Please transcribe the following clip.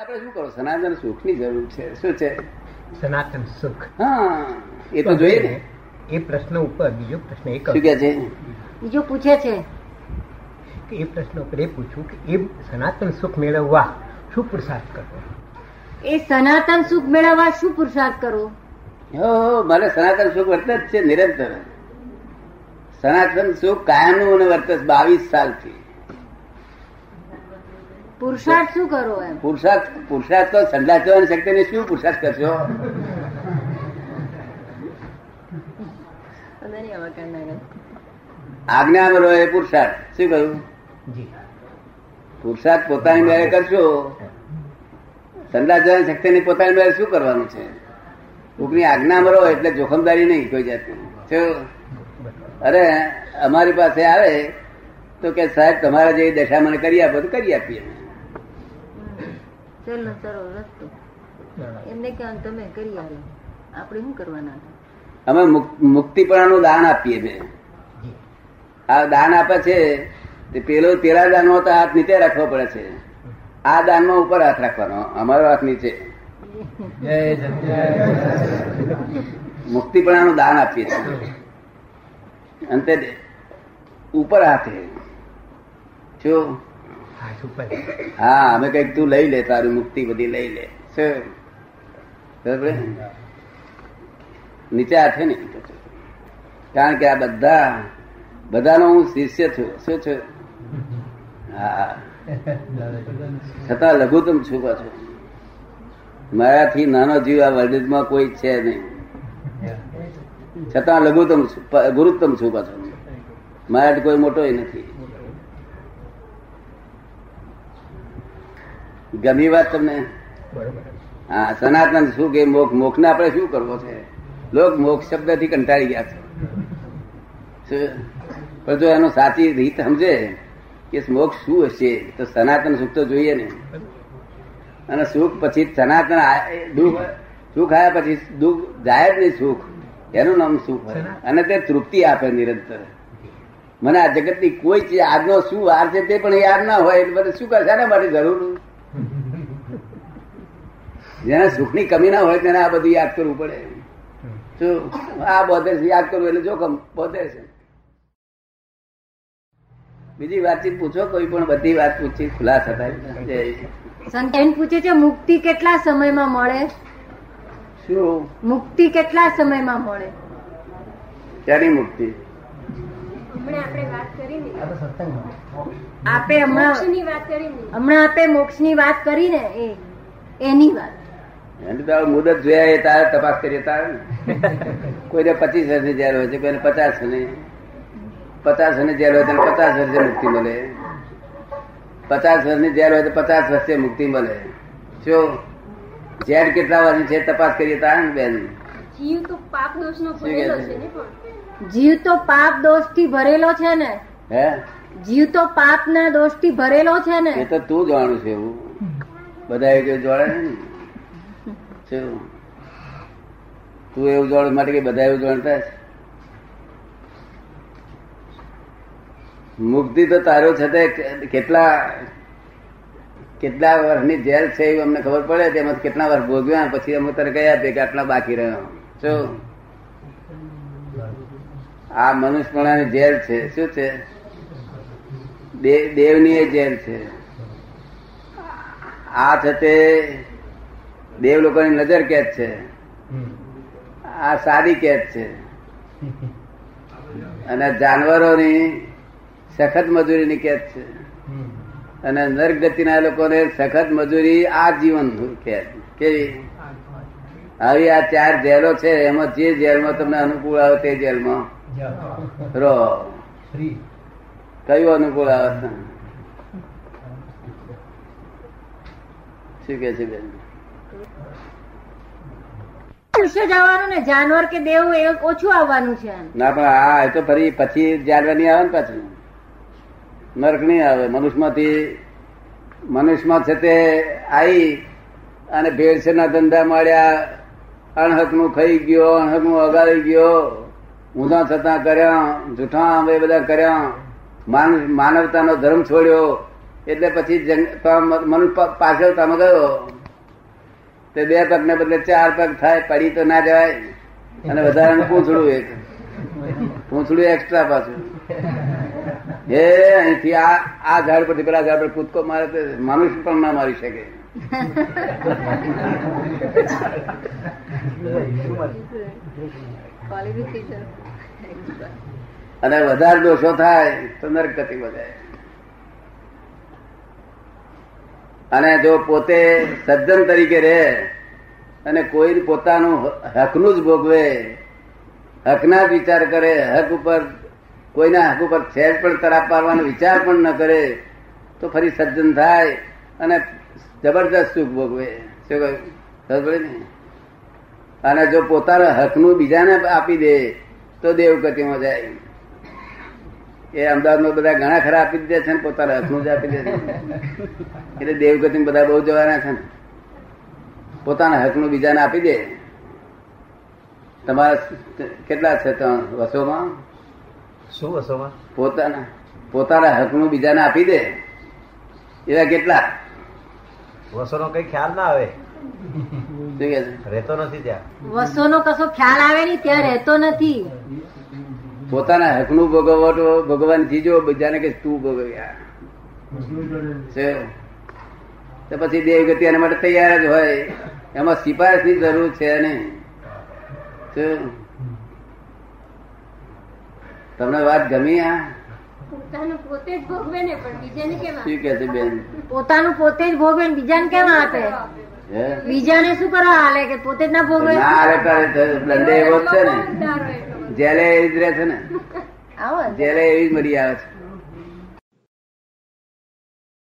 આપણે શું કરો સનાતન સુખની જરૂર છે. શું છે? સનાતન સુખ. હા એ તો જોઈએ ને. એ પ્રશ્ન ઉપર બીજો પ્રશ્ન એ શું કે છે? બીજો પૂછે છે. કે એ પ્રશ્ન ઉપર એ પૂછું કે એ સનાતન સુખ મેળવવા શું પુરુષાર્થ કરવો? એ સનાતન સુખ મેળવવા શું પુરુષાર્થ કરવો હો હો, મને સનાતન સુખ વર્ત જ છે નિરંતર. સનાતન સુખ કાયમનું મને વર્ત બાવીસ સાલથી. પુરુષાર્થ શું કરો એમ? પુરુષાર્થ પુરુષાર્થ તો સંદાસ શક્તિ ને શું પુરુષાર્થ કરશો? આજ્ઞામાં રહો એ પુરુષાર્થ. શું કહ્યું? જી. પુરુષાર્થ પોતાની મેળે કરશો? સંદાસ જવાની શક્તિ ને પોતાની મેળે શું કરવાનું છે? કોકની આજ્ઞામાં રહો એટલે જોખમદારી નહીં કોઈ જાતની? અરે અમારી પાસે આવે તો કે સાહેબ તમારા જેવી દશા મને કરી આપો તો કરી આપીએ. ચલો સરળ રસ્તો. એમને કહેવાનું તમે કરી આવો. આપણે શું કરવાના? અમે મુક- મુક્તિપણાનું દાન આપીએ બે આ દાન આપે છે તે પેલો પેલા દાનમાં તો હાથ નીચે રાખવો પડે છે. આ દાનમાં ઉપર હાથ રાખવાનો અમારો હાથ નીચે. મુક્તિપણાનું દાન આપીએ છીએ અંતે ઉપર હાથે. શું હા અમે કંઈક તું લઈ લે તારી મુક્તિ બધી લઈ લે. બરાબર? નીચે હાથે ને કારણ કે આ બધા બધાનો હું શિષ્ય છું. શું છું? હા. છતાં લઘુત્તમ છું. પાછો મારાથી નાનો જીવ આ વર્લ્ડમાં કોઈ છે નહીં. છતાં લઘુત્તમ છું ગુરુત્તમ છું. પાછો મારાથી કોઈ મોટો નથી. ગમી વાત તમને? હા સનાતન સુખ એ મોક્ષ. મોક્ષ ને આપણે શું કરવો છે? લોક મોક્ષ શબ્દથી કંટાળી ગયા છે. શું? પણ જો એનો સાચી રીત સમજે કે મોક્ષ શું હશે તો સનાતન સુખ તો જોઈએ ને. અને સુખ પછી સનાતન દુઃખ સુખ આવ્યા પછી દુઃખ જાય જ નહીં સુખ. એનું નામ સુખ અને તે તૃપ્તિ આપે નિરંતર. મને આ જગતની કોઈ ચીજ આજનો શું વાર છે તે પણ યાદ ના હોય એટલે બધું શું કરે શાના માટે જરૂર જેને સુખની કમી ના હોય તેને આ બધું યાદ કરવું પડે. શું આ બોધે છે યાદ કરવું એટલે જોખમ બોધે છે. બીજી વાતચીત પૂછો કોઈ પણ બધી વાત પૂછી ખુલાસા થાય. સંતાન પૂછે છે મુક્તિ કેટલા સમયમાં મળે? શું? મુક્તિ કેટલા સમયમાં મળે? ક્યાંની મુક્તિ? આપણે તો સત્સંગમાં. આપે હમણાં હમણાં આપે મોક્ષની વાત કરી ને એ એની વાત. એની તો મુદત જોયા એ તારે તપાસ કરીએ તારે ને. કોઈને પચીસ વર્ષની જેલ હોય છે કોઈને પચાસની. પચાસ વર્ષની જેલ હોય તો પચાસ વર્ષે મુક્તિ મળે. પચાસ વર્ષની જેલ હોય તો પચાસ વર્ષે મુક્તિ મળે. શું જેલ કેટલા વર્ષની છે તપાસ કરીએ તારે ને બેન. જીવ તો પાપ દોષ નો ભરેલો છે? ને જીવ તો પાપ દોષથી ભરેલો છે ને. હે? જીવ તો પાપ ના દોષથી ભરેલો છે ને. એ તો તું જાણું છે એવું. બધા જોડે ને તું એવું જોડ માટે કે બધા એવું જાણતા મુક્તિ તો તારો છે કેટલા કેટલા વર્ષની જેલ છે એવું અમને ખબર પડે તેમાં કેટલા વર્ષ ભોગવ્યા પછી અમે તારે કહ્યા તે કે આટલા બાકી રહ્યો. શું? આ મનુષ્યપણાની જેલ છે. શું છે? દેવની એ જેલ છે. આ છે તે દેવ લોકોની નજર કેદ છે. આ સાદી કેદ છે. અને જાનવરોની સખત મજૂરીની કેદ છે. અને નર્ક ગતિના લોકોને સખત મજૂરી આ જીવન કેદ. કેવી? આવી આ ચાર જેલો છે એમાં જે જેલમાં તમને અનુકૂળ આવે તે જેલમાં. રો. કયું અનુકૂળ આવે? શું કે છે બેન? મનુષ્ય જવાનું છે ના ધંધા મળ્યા અણહકનું ખાઈ ગયો અણહકનું અગાડી ગયો, ઊંધા થતા કર્યા, જૂઠા એ બધા કર્યા, માન- માનવતાનો ધર્મ છોડ્યો, એટલે પછી મનુષ્ય પાછળ તમે ગયો. તે બે પગ ને બદલે ચાર પગ થાય પડી તો ના જવાય. અને વધારાનું પૂંછડું એક. પૂંછડું એક્સ્ટ્રા પાછું. હે અહીંથી આ આ ઝાડ પરથી પેલા ઝાડ પર કૂદકો મારે તો મનુષ્ય પણ ના મારી શકે. અને વધારે દોષો થાય તો નરક ગતિ વધે અને જો પોતે સજ્જન તરીકે રહે, અને કોઈ પોતાનું હકનું જ ભોગવે, હકના જ વિચાર કરે, હક ઉપર, કોઈના હક ઉપર સહેજ પણ તરાપ પાડવાનો વિચાર પણ ન કરે, તો ફરી સજ્જન થાય અને જબરદસ્ત સુખ ભોગવે. શું અને જો પોતાના હકનું બીજાને આપી દે, તો દેવગતિમાં જાય. એ અમદાવાદમાં બધા ઘણા ખરા આપી દીધા છે ને પોતાના હકનું જ આપી દે છે. એટલે દેવગતિ બધા બહુ જવાના છે ને. પોતાના હકનું બીજાને આપી દે. તમારા કેટલા છે વસોમાં? શું વસોમાં? પોતાના પોતાના હકનું બીજાને આપી દે. એવા કેટલા? વસોનો કઈ ખ્યાલ ના આવે. શું રહેતો નથી ત્યાં. વસોનો કશો ખ્યાલ આવે નહીં ત્યાં રહેતો નથી. પોતાના હકનું ભોગવવો તો ભગવાન જીજો બીજાને કે તું ભોગવ્યા છે? તો પછી દેવગતિ એના માટે તૈયાર જ હોય. એમાં સિફારિશની જરૂર છે નહીં. તમને વાત ગમી આ? પોતાનું પોતે જ ભોગવે ને પણ બીજાને કેમ આપે? શું કે છે બેન? પોતાનું પોતે જ ભોગવે ને બીજાને કેમ આપે? હે? બીજાને શું કરવા હાલે કે પોતે જ ના ભોગવે? ના અરે તારે દંડે એવો છે ને. જેલે એવી જ રહે છે ને? જેલે એવી જ મળી આવે છે.